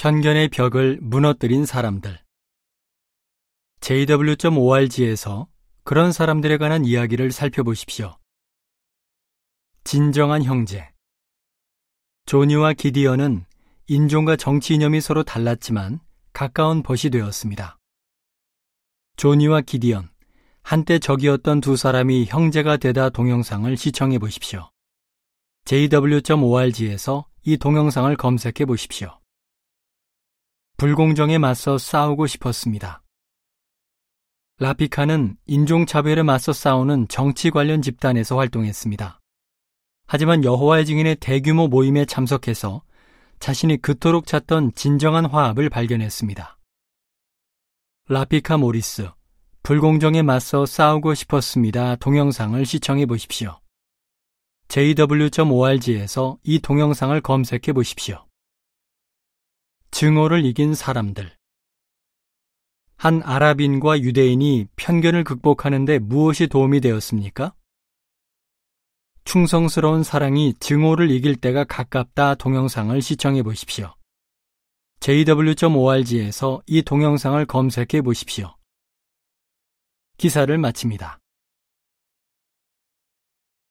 편견의 벽을 무너뜨린 사람들. jw.org에서 그런 사람들에 관한 이야기를 살펴보십시오. 진정한 형제. 조니와 기디언은 인종과 정치 이념이 서로 달랐지만 가까운 벗이 되었습니다. 조니와 기디언, 한때 적이었던 두 사람이 형제가 되다 동영상을 시청해 보십시오. jw.org에서 이 동영상을 검색해 보십시오. 불공정에 맞서 싸우고 싶었습니다. 라피카는 인종차별에 맞서 싸우는 정치 관련 집단에서 활동했습니다. 하지만 여호와의 증인의 대규모 모임에 참석해서 자신이 그토록 찾던 진정한 화합을 발견했습니다. 라피카 모리스, 불공정에 맞서 싸우고 싶었습니다. 동영상을 시청해 보십시오. jw.org에서 이 동영상을 검색해 보십시오. 증오를 이긴 사람들. 한 아랍인과 유대인이 편견을 극복하는데 무엇이 도움이 되었습니까? 충성스러운 사랑이 증오를 이길 때가 가깝다 동영상을 시청해 보십시오. jw.org에서 이 동영상을 검색해 보십시오. 기사를 마칩니다.